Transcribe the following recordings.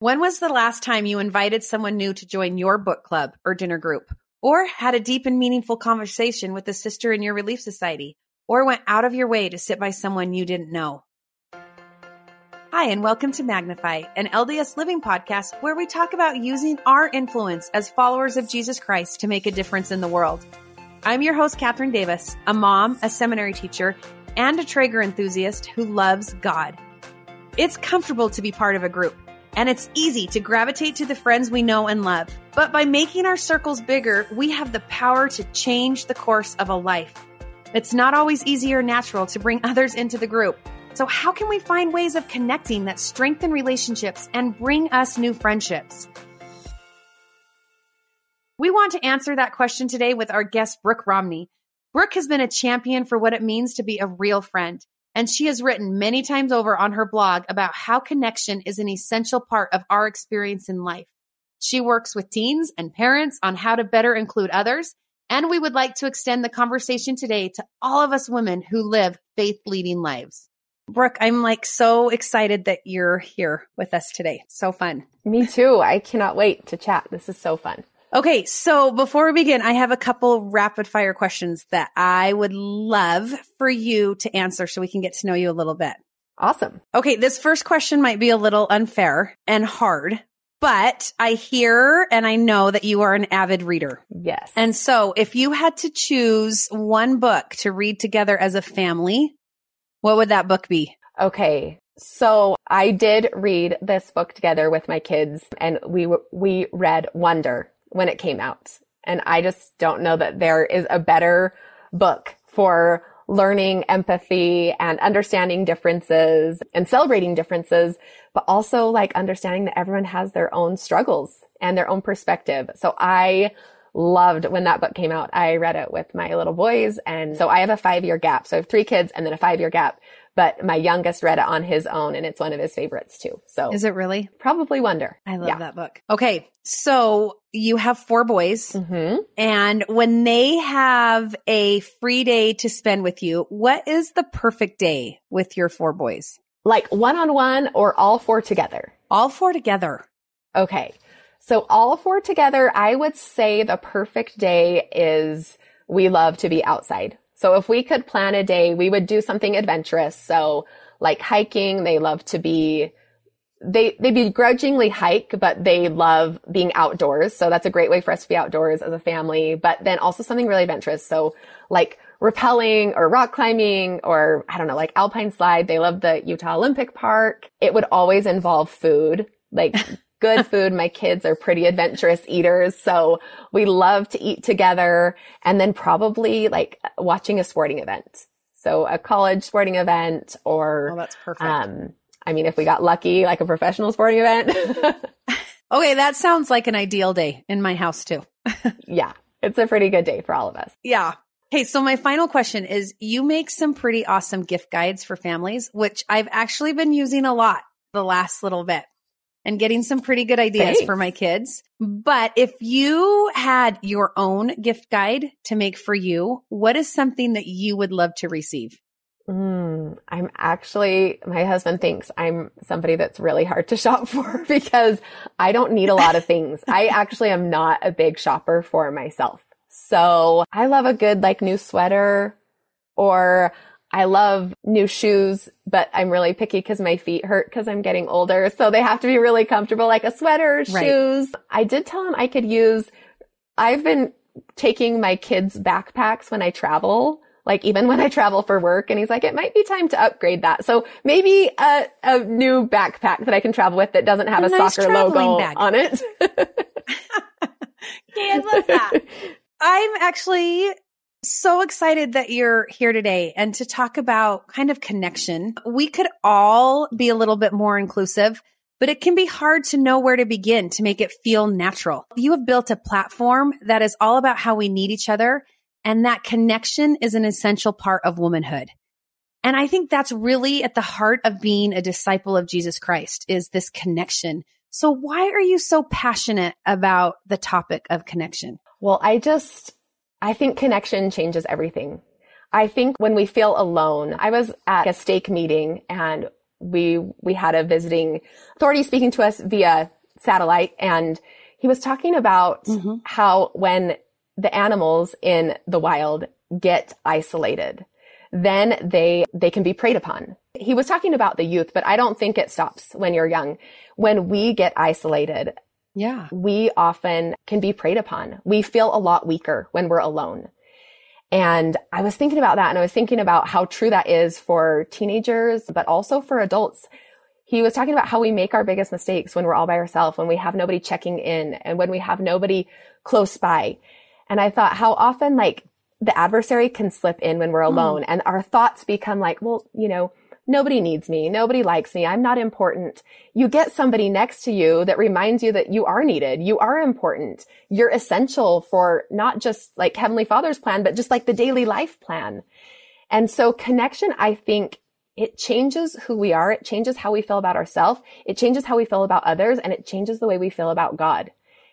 When was the last time you invited someone new to join your book club or dinner group? Or had a deep and meaningful conversation with a sister in your relief society? Or went out of your way to sit by someone you didn't know? Hi, and welcome to Magnify, an LDS living podcast where we talk about using our influence as followers of Jesus Christ to make a difference in the world. I'm your host, Kathryn Davis, a mom, a seminary teacher, and a Traeger enthusiast who loves God. It's comfortable to be part of a group and it's easy to gravitate to the friends we know and love. But by making our circles bigger, we have the power to change the course of a life. It's not always easy or natural to bring others into the group. So, how can we find ways of connecting that strengthen relationships and bring us new friendships? We want to answer that question today with our guest, Brooke Romney. Brooke has been a champion for what it means to be a real friend. And she has written many times over on her blog about how connection is an essential part of our experience in life. She works with teens and parents on how to better include others. And we would like to extend the conversation today to all of us women who live faith leading lives. Brooke, I'm like so excited that you're here with us today. So fun. Me too. I cannot wait to chat. This is so fun. Okay, so before we begin, I have a couple rapid fire questions that I would love for you to answer so we can get to know you a little bit. Awesome. Okay, this first question might be a little unfair and hard, but I hear and I know that you are an avid reader. Yes. And so if you had to choose one book to read together as a family, what would that book be? Okay. So I did read this book together with my kids and we we read Wonder when it came out. And I just don't know that there is a better book for learning empathy and understanding differences and celebrating differences, but also like understanding that everyone has their own struggles and their own perspective. So I loved when that book came out. I read it with my little boys. And so I have a five year gap. So I have three kids and then a five year gap but my youngest read it on his own and it's one of his favorites too. So is it really? Probably Wonder. I love yeah. that book. Okay. So you have four boys mm-hmm. and when they have a free day to spend with you, what is the perfect day with your four boys? Like one on one or all four together? All four together. Okay. So all four together, I would say the perfect day is we love to be outside. So if we could plan a day, we would do something adventurous. So like hiking, they love to be they they begrudgingly hike, but they love being outdoors. So that's a great way for us to be outdoors as a family. But then also something really adventurous. So like rappelling or rock climbing or I don't know, like alpine slide. They love the Utah Olympic Park. It would always involve food, like good food. My kids are pretty adventurous eaters. So we love to eat together and then probably like watching a sporting event. So a college sporting event or, oh, that's perfect. Um, I mean, if we got lucky, like a professional sporting event. okay. That sounds like an ideal day in my house too. yeah. It's a pretty good day for all of us. Yeah. Hey, so my final question is you make some pretty awesome gift guides for families, which I've actually been using a lot the last little bit and getting some pretty good ideas Thanks. for my kids. But if you had your own gift guide to make for you, what is something that you would love to receive? Mm, I'm actually, my husband thinks I'm somebody that's really hard to shop for because I don't need a lot of things. I actually am not a big shopper for myself. So I love a good like new sweater or I love new shoes, but I'm really picky because my feet hurt because I'm getting older. So they have to be really comfortable, like a sweater, right. shoes. I did tell him I could use, I've been taking my kids backpacks when I travel. Like even when I travel for work and he's like, it might be time to upgrade that. So maybe a, a new backpack that I can travel with that doesn't have a, a nice soccer logo bag. on it. yeah, I love that. I'm actually so excited that you're here today and to talk about kind of connection. We could all be a little bit more inclusive, but it can be hard to know where to begin to make it feel natural. You have built a platform that is all about how we need each other and that connection is an essential part of womanhood. And I think that's really at the heart of being a disciple of Jesus Christ is this connection. So why are you so passionate about the topic of connection? Well, I just, I think connection changes everything. I think when we feel alone, I was at a stake meeting and we, we had a visiting authority speaking to us via satellite and he was talking about mm-hmm. how when the animals in the wild get isolated, then they, they can be preyed upon. He was talking about the youth, but I don't think it stops when you're young. When we get isolated, yeah, we often can be preyed upon. We feel a lot weaker when we're alone. And I was thinking about that and I was thinking about how true that is for teenagers, but also for adults. He was talking about how we make our biggest mistakes when we're all by ourselves, when we have nobody checking in and when we have nobody close by. And I thought how often like the adversary can slip in when we're hmm. alone mm. and our thoughts become like, well, you know, nobody needs me. Nobody likes me. I'm not important. You get somebody next to you that reminds you that you are needed. You are important. You're essential for not just like Heavenly Father's plan, but just like the daily life plan. And so connection, I think it changes who we are. It changes how we feel about ourselves. It changes how we feel about others and it changes the way we feel about God.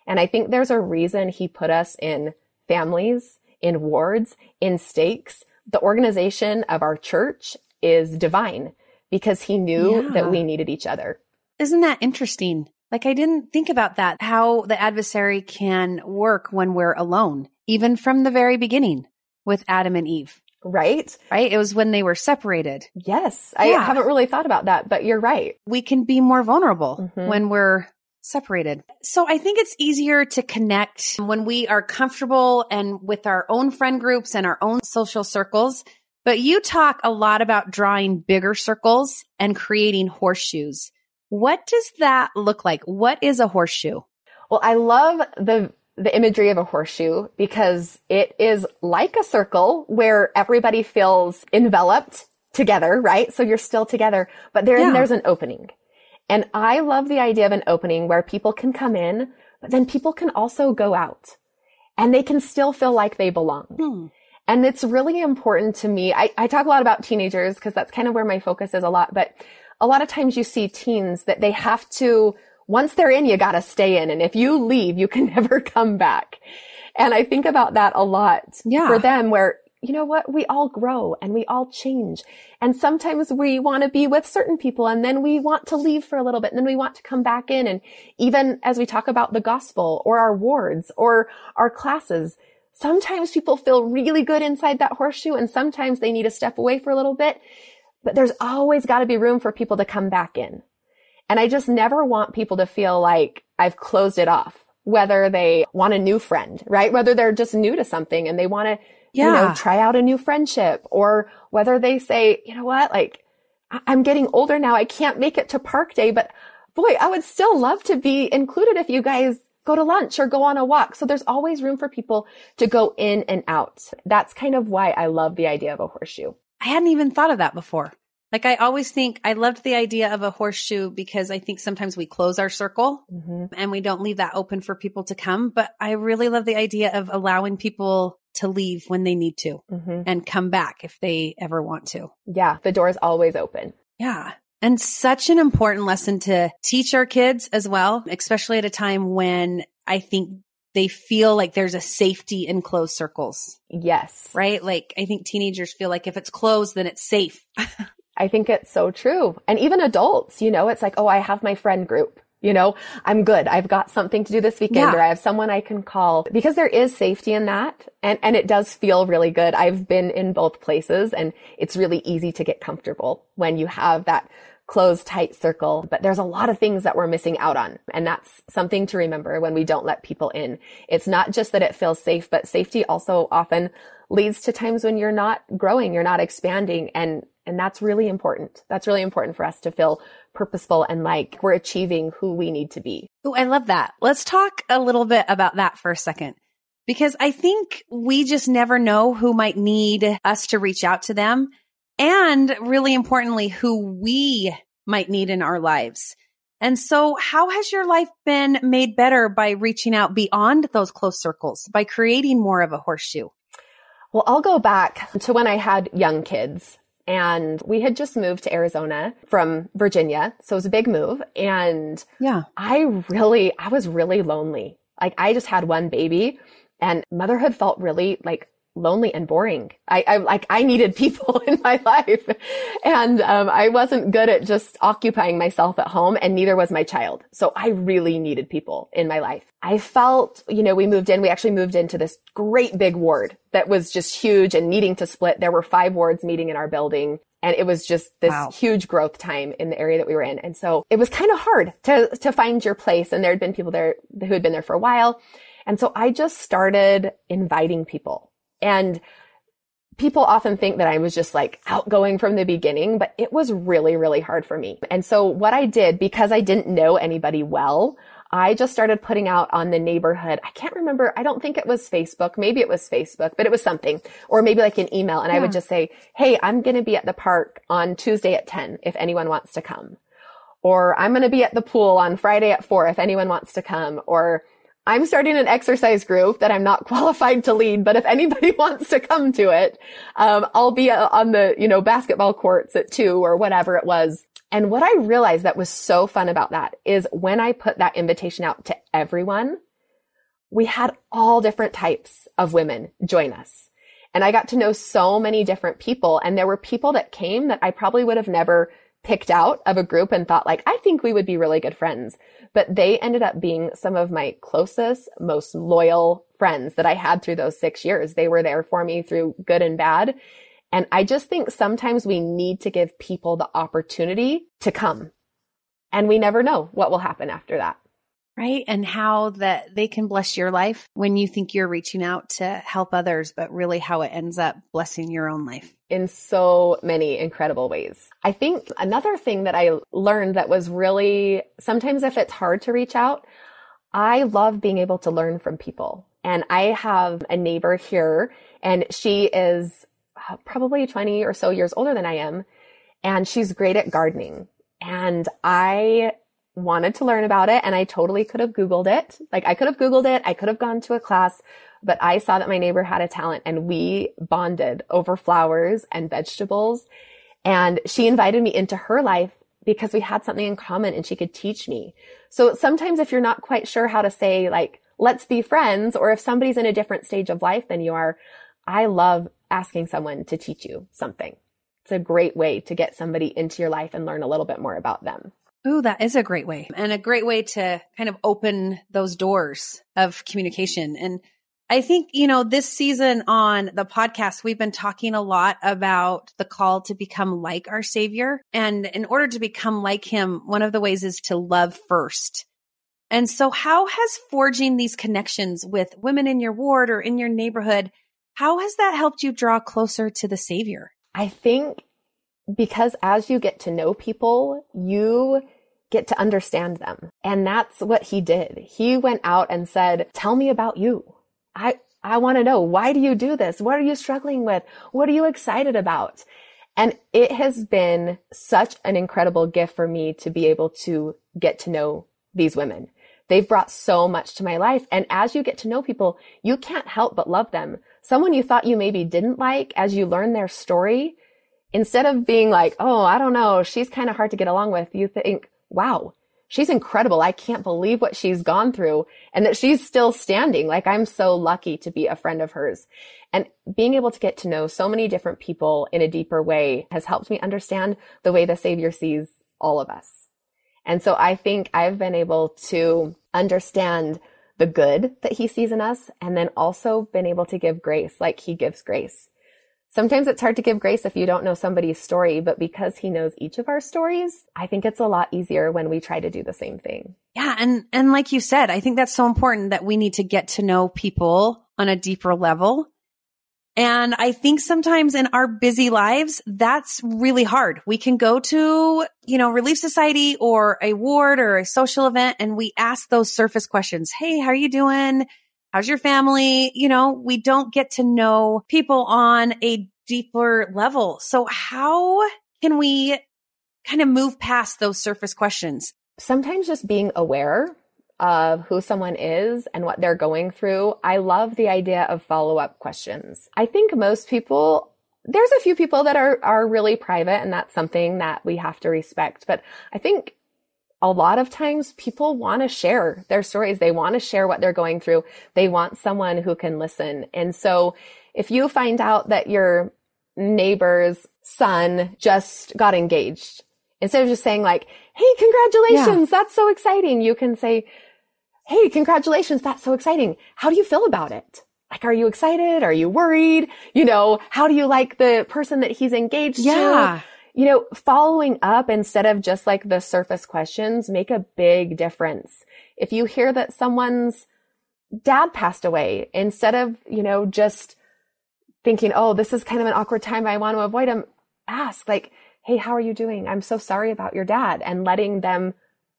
And I think there's a reason he put us in families, in wards, in stakes. The organization of our church is divine because he knew yeah. that we needed each other. Isn't that interesting? Like I didn't think about that, how the adversary can work when we're alone, even from the very beginning with Adam and Eve. Right? Right? It was when they were separated. Yes. I haven't really thought about that, but you're right. We can be more vulnerable mm-hmm. when we're separated. So I think it's easier to connect when we are comfortable and with our own friend groups and our own social circles. But you talk a lot about drawing bigger circles and creating horseshoes. What does that look like? What is a horseshoe? Well, I love the the imagery of a horseshoe because it is like a circle where everybody feels enveloped together, right? So you're still together, but there, yeah. there's an opening. And I love the idea of an opening where people can come in, but then people can also go out and they can still feel like they belong. Hmm. And it's really important to me. I, I talk a lot about teenagers because that's kind of where my focus is a lot, but a lot of times you see teens that they have to, once they're in, you gotta stay in. And if you leave, you can never come back. And I think about that a lot yeah. for them where you know what? We all grow and we all change. And sometimes we want to be with certain people and then we want to leave for a little bit and then we want to come back in. And even as we talk about the gospel or our wards or our classes, sometimes people feel really good inside that horseshoe and sometimes they need to step away for a little bit. But there's always got to be room for people to come back in. And I just never want people to feel like I've closed it off whether they want a new friend, right? Whether they're just new to something and they want to yeah. you know, try out a new friendship or whether they say, you know what, like I'm getting older now. I can't make it to park day, but boy, I would still love to be included if you guys go to lunch or go on a walk. So there's always room for people to go in and out. That's kind of why I love the idea of a horseshoe. I hadn't even thought of that before. Like I always think I loved the idea of a horseshoe because I think sometimes we close our circle mm-hmm. and we don't leave that open for people to come. But I really love the idea of allowing people to leave when they need to mm-hmm. and come back if they ever want to. Yeah, the door is always open. Yeah. And such an important lesson to teach our kids as well, especially at a time when I think they feel like there's a safety in closed circles. Yes. Right? Like I think teenagers feel like if it's closed, then it's safe. I think it's so true. And even adults, you know, it's like, oh, I have my friend group. You know, I'm good. I've got something to do this weekend yeah. or I have someone I can call because there is safety in that. And, and it does feel really good. I've been in both places and it's really easy to get comfortable when you have that closed tight circle. But there's a lot of things that we're missing out on. And that's something to remember when we don't let people in. It's not just that it feels safe, but safety also often leads to times when you're not growing, you're not expanding and and that's really important. That's really important for us to feel purposeful and like we're achieving who we need to be. Oh, I love that. Let's talk a little bit about that for a second. Because I think we just never know who might need us to reach out to them. And really importantly, who we might need in our lives. And so how has your life been made better by reaching out beyond those close circles, by creating more of a horseshoe? Well, I'll go back to when I had young kids and we had just moved to Arizona from Virginia. So it was a big move. And yeah, I really, I was really lonely. Like I just had one baby and motherhood felt really like lonely and boring. I, I like, I needed people in my life and, um, I wasn't good at just occupying myself at home and neither was my child. So I really needed people in my life. I felt, you know, we moved in, we actually moved into this great big ward that was just huge and needing to split. There were five wards meeting in our building. And it was just this wow. huge growth time in the area that we were in. And so it was kind of hard to, to find your place. And there had been people there who had been there for a while. And so I just started inviting people and people often think that I was just like outgoing from the beginning, but it was really, really hard for me. And so what I did, because I didn't know anybody well, I just started putting out on the neighborhood. I can't remember. I don't think it was Facebook. Maybe it was Facebook, but it was something or maybe like an email. And yeah. I would just say, Hey, I'm going to be at the park on Tuesday at 10 if anyone wants to come. Or I'm going to be at the pool on Friday at four if anyone wants to come. Or I'm starting an exercise group that I'm not qualified to lead, but if anybody wants to come to it, um, I'll be uh, on the, you know, basketball courts at two or whatever it was. And what I realized that was so fun about that is when I put that invitation out to everyone, we had all different types of women join us. And I got to know so many different people. And there were people that came that I probably would have never picked out of a group and thought like, I think we would be really good friends. But they ended up being some of my closest, most loyal friends that I had through those six years. They were there for me through good and bad. And I just think sometimes we need to give people the opportunity to come. And we never know what will happen after that right? And how that they can bless your life when you think you're reaching out to help others, but really how it ends up blessing your own life. In so many incredible ways. I think another thing that I learned that was really sometimes if it's hard to reach out, I love being able to learn from people. And I have a neighbor here and she is uh, probably 20 or so years older than I am. And she's great at gardening. And I wanted to learn about it and I totally could have Googled it. Like I could have Googled it. I could have gone to a class, but I saw that my neighbor had a talent and we bonded over flowers and vegetables. And she invited me into her life because we had something in common and she could teach me. So sometimes if you're not quite sure how to say like, let's be friends, or if somebody's in a different stage of life than you are, I love asking someone to teach you something. It's a great way to get somebody into your life and learn a little bit more about them. Ooh, that is a great way and a great way to kind of open those doors of communication. And I think, you know, this season on the podcast, we've been talking a lot about the call to become like our savior. And in order to become like him, one of the ways is to love first. And so how has forging these connections with women in your ward or in your neighborhood, how has that helped you draw closer to the savior? I think because as you get to know people, you get to understand them. And that's what he did. He went out and said, tell me about you. I, I want to know, why do you do this? What are you struggling with? What are you excited about? And it has been such an incredible gift for me to be able to get to know these women. They've brought so much to my life. And as you get to know people, you can't help but love them. Someone you thought you maybe didn't like, as you learn their story, instead of being like, oh, I don't know, she's kind of hard to get along with, you think, wow, she's incredible. I can't believe what she's gone through and that she's still standing. Like I'm so lucky to be a friend of hers. And being able to get to know so many different people in a deeper way has helped me understand the way the Savior sees all of us. And so I think I've been able to understand the good that he sees in us and then also been able to give grace like he gives grace. Sometimes it's hard to give grace if you don't know somebody's story, but because he knows each of our stories, I think it's a lot easier when we try to do the same thing. Yeah. And, and like you said, I think that's so important that we need to get to know people on a deeper level. And I think sometimes in our busy lives, that's really hard. We can go to, you know, Relief Society or a ward or a social event and we ask those surface questions. Hey, how are you doing? How's your family? You know, we don't get to know people on a deeper level. So how can we kind of move past those surface questions? Sometimes just being aware of who someone is and what they're going through. I love the idea of follow up questions. I think most people there's a few people that are are really private and that's something that we have to respect, but I think a lot of times people want to share their stories. They want to share what they're going through. They want someone who can listen. And so if you find out that your neighbor's son just got engaged, instead of just saying like, Hey, congratulations. Yeah. That's so exciting. You can say, Hey, congratulations. That's so exciting. How do you feel about it? Like, are you excited? Are you worried? You know, how do you like the person that he's engaged yeah. to? You know, following up instead of just like the surface questions make a big difference. If you hear that someone's dad passed away, instead of, you know, just thinking, oh, this is kind of an awkward time. I want to avoid him. Ask like, Hey, how are you doing? I'm so sorry about your dad and letting them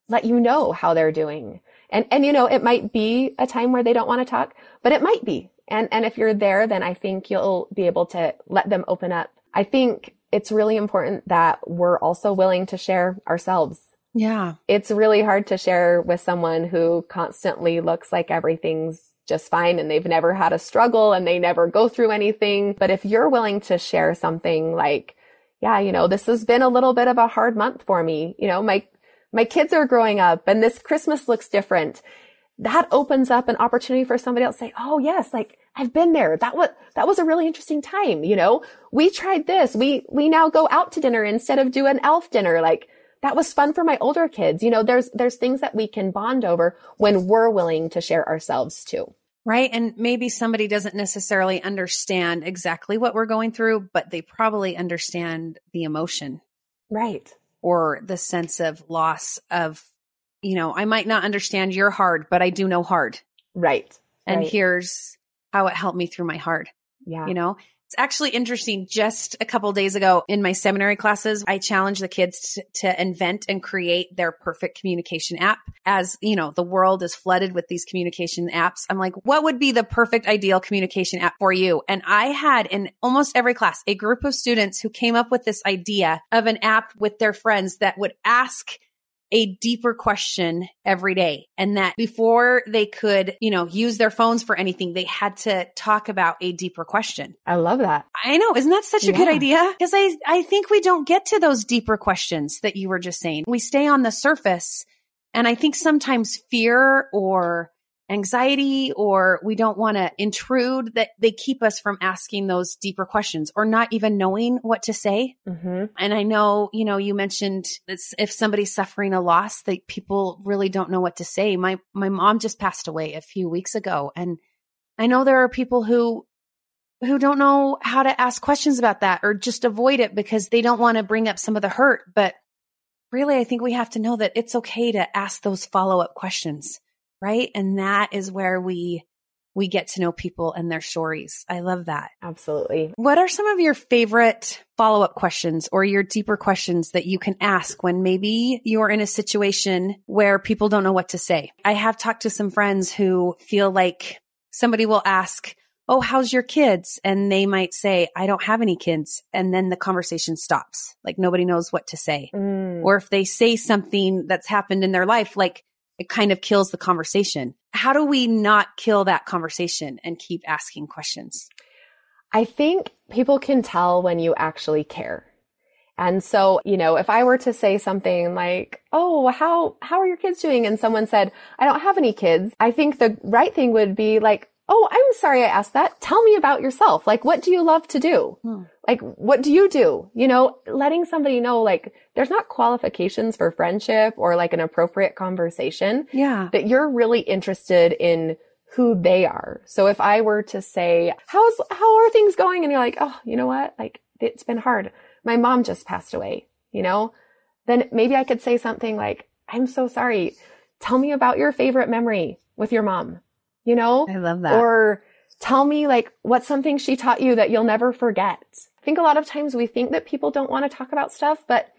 let you know how they're doing. And, and, you know, it might be a time where they don't want to talk, but it might be. And, and if you're there, then I think you'll be able to let them open up. I think it's really important that we're also willing to share ourselves. Yeah. It's really hard to share with someone who constantly looks like everything's just fine and they've never had a struggle and they never go through anything. But if you're willing to share something like, yeah, you know, this has been a little bit of a hard month for me. You know, my, my kids are growing up and this Christmas looks different. That opens up an opportunity for somebody else to say, Oh, yes, like I've been there. That was, that was a really interesting time. You know, we tried this. We, we now go out to dinner instead of do an elf dinner. Like that was fun for my older kids. You know, there's, there's things that we can bond over when we're willing to share ourselves too. Right. And maybe somebody doesn't necessarily understand exactly what we're going through, but they probably understand the emotion. Right. Or the sense of loss of, you know, I might not understand your hard, but I do know hard. Right. And right. here's how it helped me through my hard. Yeah. You know, it's actually interesting. Just a couple days ago in my seminary classes, I challenged the kids to, to, invent and create their perfect communication app. As you know, the world is flooded with these communication apps. I'm like, what would be the perfect ideal communication app for you? And I had in almost every class a group of students who came up with this idea of an app with their friends that would ask a deeper question every day and that before they could, you know, use their phones for anything, they had to talk about a deeper question. I love that. I know. Isn't that such a yeah. good idea? Because I, I think we don't get to those deeper questions that you were just saying. We stay on the surface. And I think sometimes fear or anxiety or we don't want to intrude that they keep us from asking those deeper questions or not even knowing what to say. Mm-hmm. And I know, you know, you mentioned that if somebody's suffering a loss, that people really don't know what to say. My, my mom just passed away a few weeks ago and I know there are people who who don't know how to ask questions about that or just avoid it because they don't want to bring up some of the hurt. But really, I think we have to know that it's okay to ask those follow up questions right? And that is where we we get to know people and their stories. I love that. Absolutely. What are some of your favorite follow up questions or your deeper questions that you can ask when maybe you're in a situation where people don't know what to say? I have talked to some friends who feel like somebody will ask, Oh, how's your kids? And they might say, I don't have any kids. And then the conversation stops. Like nobody knows what to say. Mm. Or if they say something that's happened in their life, like it kind of kills the conversation. How do we not kill that conversation and keep asking questions? I think people can tell when you actually care. And so, you know, if I were to say something like, "Oh, how how are your kids doing?" and someone said, "I don't have any kids." I think the right thing would be like, Oh, I'm sorry I asked that. Tell me about yourself. Like, what do you love to do? Hmm. Like, what do you do? You know, letting somebody know, like, there's not qualifications for friendship or like an appropriate conversation. Yeah. That you're really interested in who they are. So if I were to say, how's, how are things going? And you're like, oh, you know what? Like, it's been hard. My mom just passed away, you know? Then maybe I could say something like, I'm so sorry. Tell me about your favorite memory with your mom you know? I love that. Or tell me like what's something she taught you that you'll never forget. Think a lot of times we think that people don't want to talk about stuff, but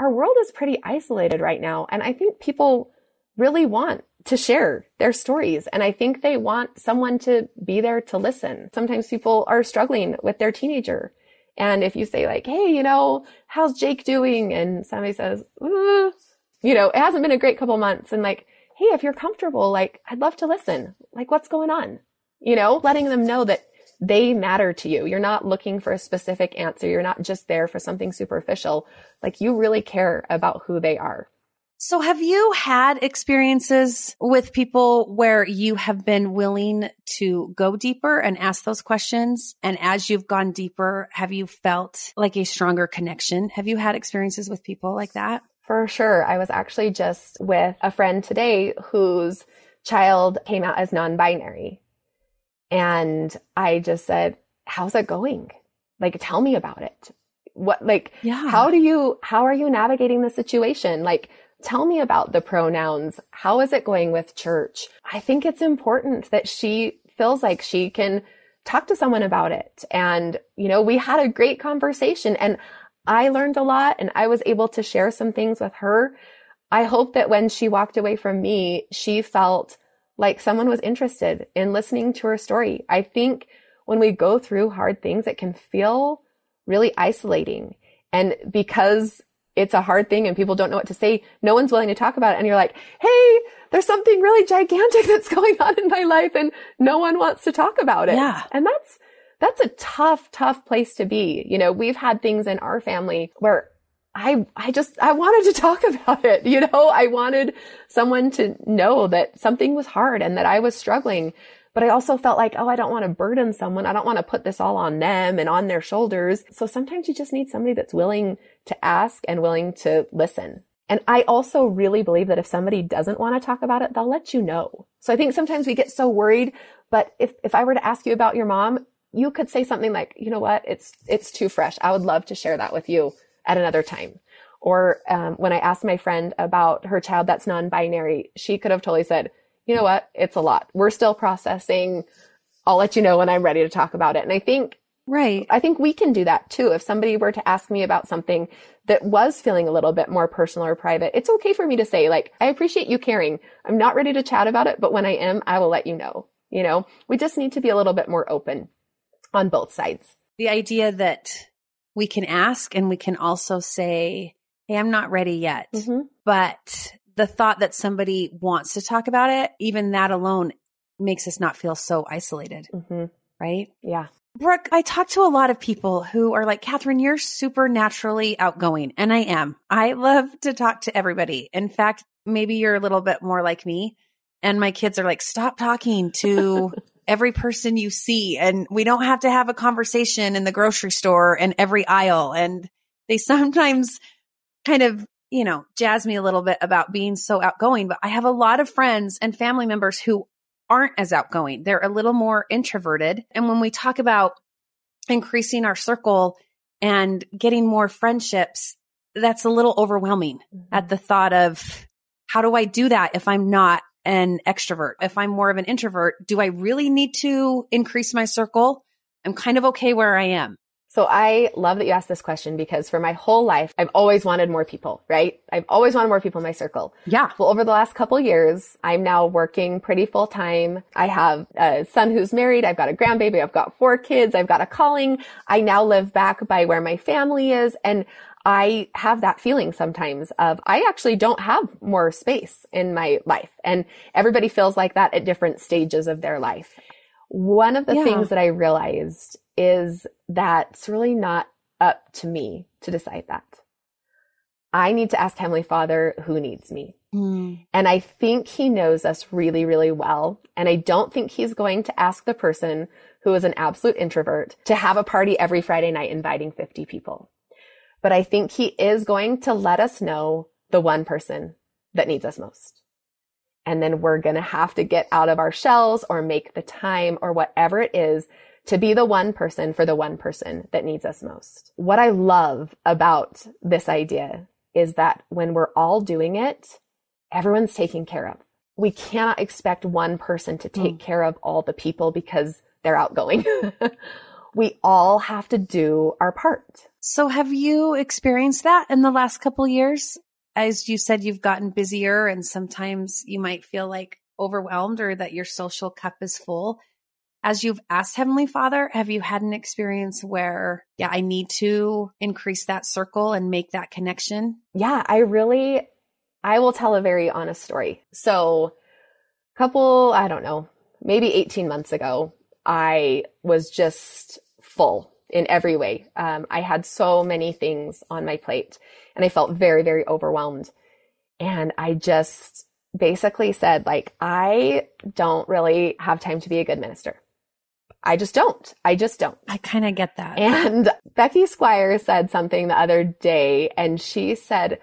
our world is pretty isolated right now. And I think people really want to share their stories. And I think they want someone to be there to listen. Sometimes people are struggling with their teenager. And if you say like, Hey, you know, how's Jake doing? And somebody says, Ooh, you know, it hasn't been a great couple months. And like, Hey, if you're comfortable, like, I'd love to listen. Like, what's going on? You know, letting them know that they matter to you. You're not looking for a specific answer. You're not just there for something superficial. Like you really care about who they are. So have you had experiences with people where you have been willing to go deeper and ask those questions? And as you've gone deeper, have you felt like a stronger connection? Have you had experiences with people like that? For sure. I was actually just with a friend today whose child came out as non binary. And I just said, How's it going? Like, tell me about it. What, like, Yeah. how do you, how are you navigating the situation? Like, tell me about the pronouns. How is it going with church? I think it's important that she feels like she can talk to someone about it. And, you know, we had a great conversation and I learned a lot and I was able to share some things with her. I hope that when she walked away from me, she felt like someone was interested in listening to her story. I think when we go through hard things, it can feel really isolating. And because it's a hard thing and people don't know what to say, no one's willing to talk about it. And you're like, Hey, there's something really gigantic that's going on in my life and no one wants to talk about it. Yeah. And that's, that's a tough, tough place to be. You know, we've had things in our family where I, I just, I wanted to talk about it. You know, I wanted someone to know that something was hard and that I was struggling. But I also felt like, oh, I don't want to burden someone. I don't want to put this all on them and on their shoulders. So sometimes you just need somebody that's willing to ask and willing to listen. And I also really believe that if somebody doesn't want to talk about it, they'll let you know. So I think sometimes we get so worried, but if, if I were to ask you about your mom, you could say something like, you know what? It's, it's too fresh. I would love to share that with you at another time. Or um, when I asked my friend about her child that's non-binary, she could have totally said, you know what? It's a lot. We're still processing. I'll let you know when I'm ready to talk about it. And I think Right. I think we can do that too. If somebody were to ask me about something that was feeling a little bit more personal or private, it's okay for me to say, like, I appreciate you caring. I'm not ready to chat about it, but when I am, I will let you know. You know, we just need to be a little bit more open on both sides. The idea that we can ask and we can also say, Hey, I'm not ready yet. Mhm. But the thought that somebody wants to talk about it, even that alone makes us not feel so isolated, Mhm. right? Yeah. Brooke, I talk to a lot of people who are like, Kathryn, you're super naturally outgoing. And I am. I love to talk to everybody. In fact, maybe you're a little bit more like me. And my kids are like, stop talking to every person you see. And we don't have to have a conversation in the grocery store and every aisle. And they sometimes kind of, you know, jazz me a little bit about being so outgoing. But I have a lot of friends and family members who aren't as outgoing. They're a little more introverted. And when we talk about increasing our circle and getting more friendships, that's a little overwhelming at mm-hmm. the thought of how do I do that if I'm not an extrovert? If I'm more of an introvert, do I really need to increase my circle? I'm kind of okay where I am. So I love that you asked this question because for my whole life, I've always wanted more people, right? I've always wanted more people in my circle. Yeah. Well, over the last couple years, I'm now working pretty full time. I have a son who's married. I've got a grandbaby. I've got four kids. I've got a calling. I now live back by where my family is. And I have that feeling sometimes of I actually don't have more space in my life. And everybody feels like that at different stages of their life. One of the Yeah. things that I realized is that it's really not up to me to decide that. I need to ask Heavenly Father who needs me. Hmm. And I think he knows us really, really well. And I don't think he's going to ask the person who is an absolute introvert to have a party every Friday night inviting 50 people. But I think he is going to let us know the one person that needs us most. And then we're going to have to get out of our shells or make the time or whatever it is to be the one person for the one person that needs us most. What I love about this idea is that when we're all doing it, everyone's taken care of. We cannot expect one person to take mm. care of all the people because they're outgoing. we all have to do our part. So have you experienced that in the last couple years? As you said, you've gotten busier and sometimes you might feel like overwhelmed or that your social cup is full. As you've asked Heavenly Father, have you had an experience where, yeah, I need to increase that circle and make that connection? Yeah, I really, I will tell a very honest story. So, a couple, I don't know, maybe 18 months ago, I was just full in every way. Um, I had so many things on my plate and I felt very, very overwhelmed. And I just basically said, like, I don't really have time to be a good minister. I just don't. I just don't. I kind of get that. And Becky Squire said something the other day, and she said,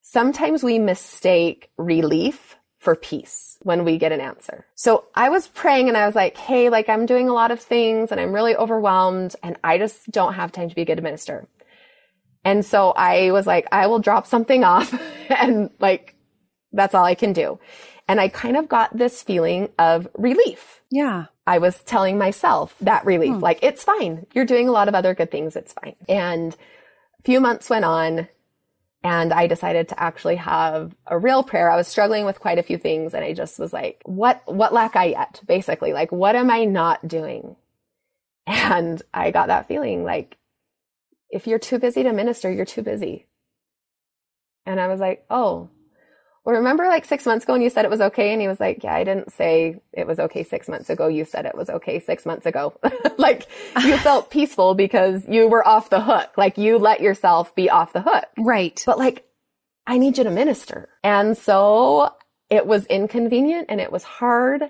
sometimes we mistake relief for peace when we get an answer. So I was praying and I was like, Hey, like I'm doing a lot of things and I'm really overwhelmed and I just don't have time to be a good minister. And so I was like, I will drop something off and like, that's all I can do. And I kind of got this feeling of relief. Yeah. I was telling myself that relief, hmm. like, it's fine. You're doing a lot of other good things. It's fine. And a few months went on and I decided to actually have a real prayer. I was struggling with quite a few things and I just was like, what, what lack I yet? Basically, like, what am I not doing? And I got that feeling like, if you're too busy to minister, you're too busy. And I was like, oh, well, remember like six months ago when you said it was okay? And he was like, yeah, I didn't say it was okay six months ago. You said it was okay six months ago. like you felt peaceful because you were off the hook. Like you let yourself be off the hook. Right. But like, I need you to minister. And so it was inconvenient and it was hard,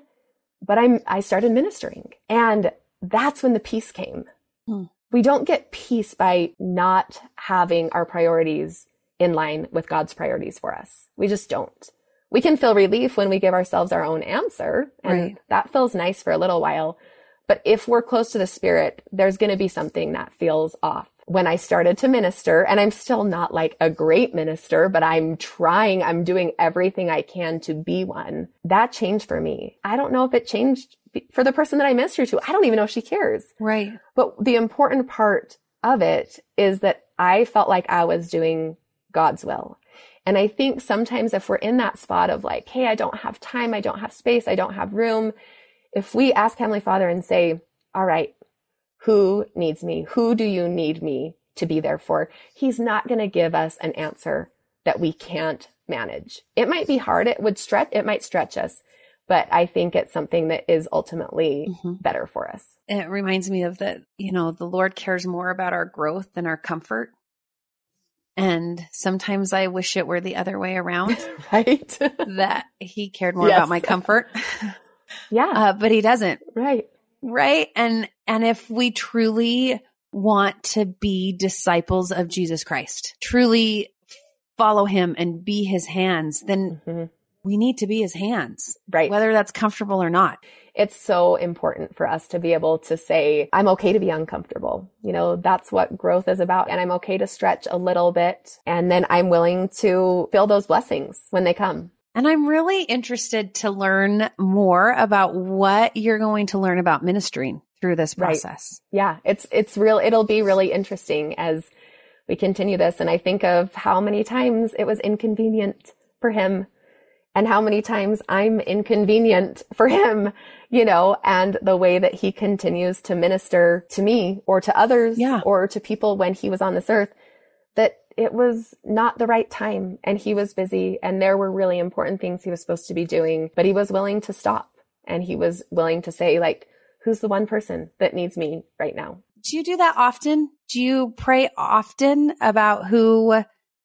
but I'm, I started ministering and that's when the peace came. Hmm. We don't get peace by not having our priorities in line with God's priorities for us. We just don't. We can feel relief when we give ourselves our own answer and right. that feels nice for a little while. But if we're close to the spirit, there's going to be something that feels off. When I started to minister, and I'm still not like a great minister, but I'm trying, I'm doing everything I can to be one. That changed for me. I don't know if it changed for the person that I minister to. I don't even know if she cares. Right. But the important part of it is that I felt like I was doing God's will. And I think sometimes if we're in that spot of like, Hey, I don't have time. I don't have space. I don't have room. If we ask Heavenly Father and say, all right, who needs me? Who do you need me to be there for? He's not going to give us an answer that we can't manage. It might be hard. It would stretch, it might stretch us, but I think it's something that is ultimately mm-hmm. better for us. It reminds me of that, you know, the Lord cares more about our growth than our comfort. And sometimes I wish it were the other way around. right. that he cared more yes. about my comfort. yeah. Uh, but he doesn't. Right. Right. And, and if we truly want to be disciples of Jesus Christ, truly follow him and be his hands, then mm-hmm. we need to be his hands. Right. Whether that's comfortable or not it's so important for us to be able to say, I'm okay to be uncomfortable. You know, that's what growth is about. And I'm okay to stretch a little bit. And then I'm willing to feel those blessings when they come. And I'm really interested to learn more about what you're going to learn about ministering through this process. Right. Yeah, it's it's real it'll be really interesting as we continue this and I think of how many times it was inconvenient for him and how many times I'm inconvenient for him, you know, and the way that he continues to minister to me or to others yeah. or to people when he was on this earth that it was not the right time and he was busy and there were really important things he was supposed to be doing, but he was willing to stop and he was willing to say like, who's the one person that needs me right now? Do you do that often? Do you pray often about who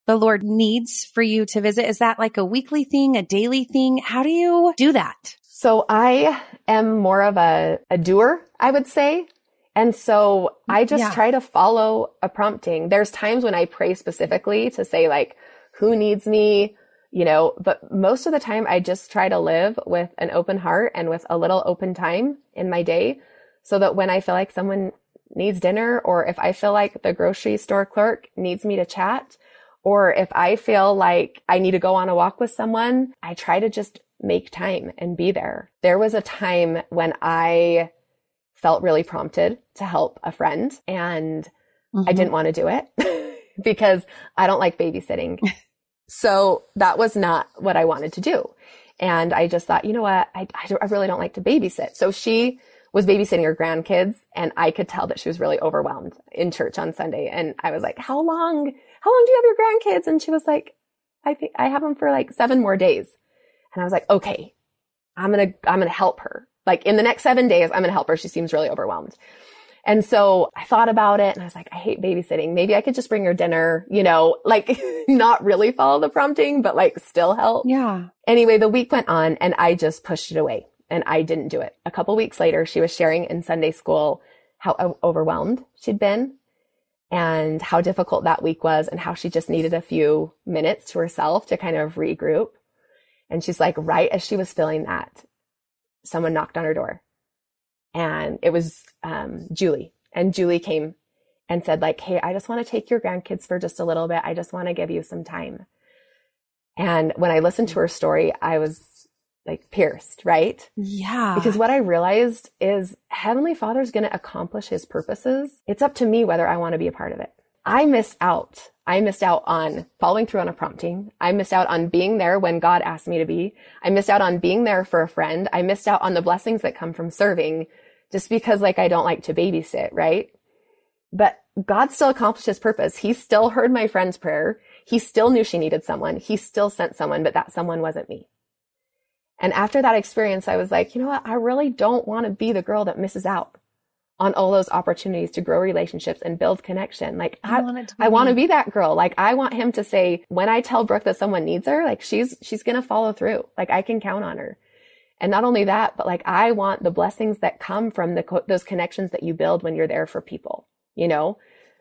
the Lord needs for you to visit? Is that like a weekly thing, a daily thing? How do you do that? So I am more of a, a doer, I would say. And so I just yeah. try to follow a prompting. There's times when I pray specifically to say like, who needs me? You know, but most of the time I just try to live with an open heart and with a little open time in my day so that when I feel like someone needs dinner or if I feel like the grocery store clerk needs me to chat, or if I feel like I need to go on a walk with someone, I try to just make time and be there. There was a time when I felt really prompted to help a friend and mm-hmm. I didn't want to do it because I don't like babysitting. so that was not what I wanted to do. And I just thought, you know what? I, I, really don't like to babysit. So she was babysitting her grandkids and I could tell that she was really overwhelmed in church on Sunday. And I was like, how long how long do you have your grandkids? And she was like, I think I have them for like seven more days. And I was like, okay, I'm going to, I'm going to help her. Like in the next seven days, I'm going to help her. She seems really overwhelmed. And so I thought about it and I was like, I hate babysitting. Maybe I could just bring her dinner, you know, like not really follow the prompting, but like still help. Yeah. Anyway, the week went on and I just pushed it away and I didn't do it. A couple weeks later, she was sharing in Sunday school how overwhelmed she'd been and how difficult that week was and how she just needed a few minutes to herself to kind of regroup. And she's like, right as she was feeling that, someone knocked on her door and it was um, Julie. And Julie came and said, like, hey, I just want to take your grandkids for just a little bit. I just want to give you some time. And when I listened to her story, I was like pierced, right? Yeah. Because what I realized is Heavenly Father's going to accomplish his purposes. It's up to me whether I want to be a part of it. I missed out. I missed out on following through on a prompting. I missed out on being there when God asked me to be. I missed out on being there for a friend. I missed out on the blessings that come from serving just because like I don't like to babysit, right? But God still accomplished his purpose. He still heard my friend's prayer. He still knew she needed someone. He still sent someone, but that someone wasn't me. And after that experience, I was like, you know what? I really don't want to be the girl that misses out on all those opportunities to grow relationships and build connection. Like I, I want, I want to be that girl. Like I want him to say, when I tell Brooke that someone needs her, like she's, she's going to follow through. Like I can count on her. And not only that, but like I want the blessings that come from the, those connections that you build when you're there for people, you know,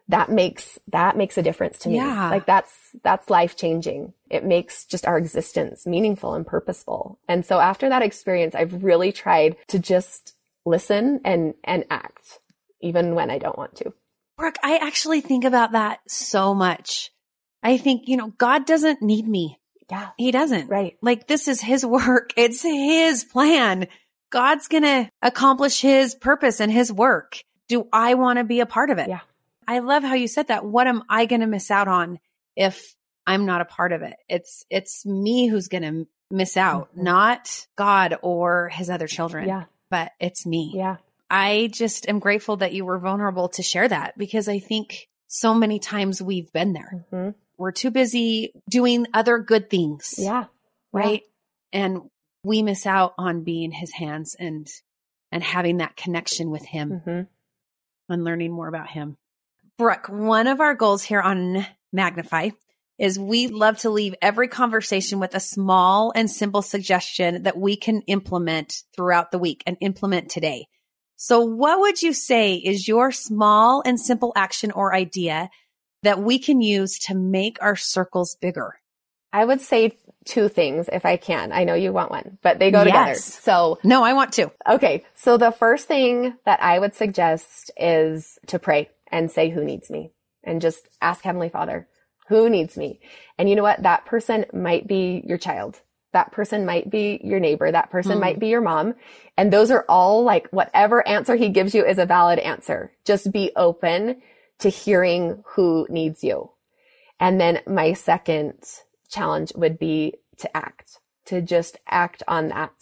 that makes, that makes a difference to me. Yeah. Like that's, that's life changing. It makes just our existence meaningful and purposeful. And so after that experience, I've really tried to just listen and, and act even when I don't want to. Brooke, I actually think about that so much. I think, you know, God doesn't need me. Yeah. He doesn't. Right. Like this is his work. It's his plan. God's going to accomplish his purpose and his work. Do I want to be a part of it? Yeah. I love how you said that. What am I going to miss out on if I'm not a part of it? It's, it's me who's going to miss out, mm-hmm. not God or his other children. Yeah but it's me. Yeah. I just am grateful that you were vulnerable to share that because I think so many times we've been there. Mm-hmm. We're too busy doing other good things. Yeah. Right. Yeah. And we miss out on being his hands and, and having that connection with him mm-hmm. and learning more about him. Brooke, one of our goals here on Magnify is we love to leave every conversation with a small and simple suggestion that we can implement throughout the week and implement today. So what would you say is your small and simple action or idea that we can use to make our circles bigger? I would say two things if I can. I know you want one, but they go yes. together. So no, I want two. Okay. So the first thing that I would suggest is to pray and say who needs me and just ask Heavenly Father, who needs me? And you know what? That person might be your child. That person might be your neighbor. That person hmm. might be your mom. And those are all like whatever answer he gives you is a valid answer. Just be open to hearing who needs you. And then my second challenge would be to act, to just act on that.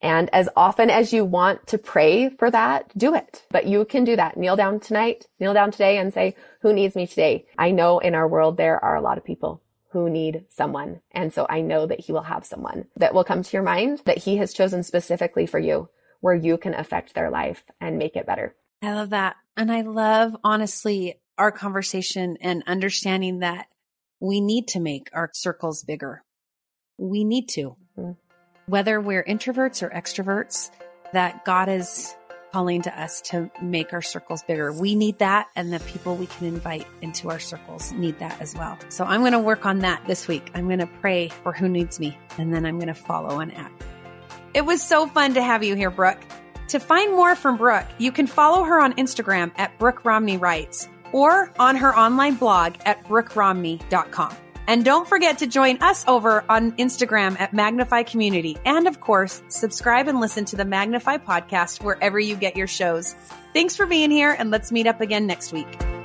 And as often as you want to pray for that, do it. But you can do that. Kneel down tonight, kneel down today and say, who needs me today? I know in our world there are a lot of people who need someone. And so I know that he will have someone that will come to your mind that he has chosen specifically for you where you can affect their life and make it better. I love that. And I love honestly our conversation and understanding that we need to make our circles bigger. We need to. Whether we're introverts or extroverts, that God is calling to us to make our circles bigger. We need that, and the people we can invite into our circles need that as well. So I'm going to work on that this week. I'm going to pray for who needs me, and then I'm going to follow and act. It was so fun to have you here, Brooke. To find more from Brooke, you can follow her on Instagram at Brooke Romney Writes or on her online blog at brookeromney.com. And don't forget to join us over on Instagram at Magnify Community. And of course, subscribe and listen to the Magnify podcast wherever you get your shows. Thanks for being here and let's meet up again next week.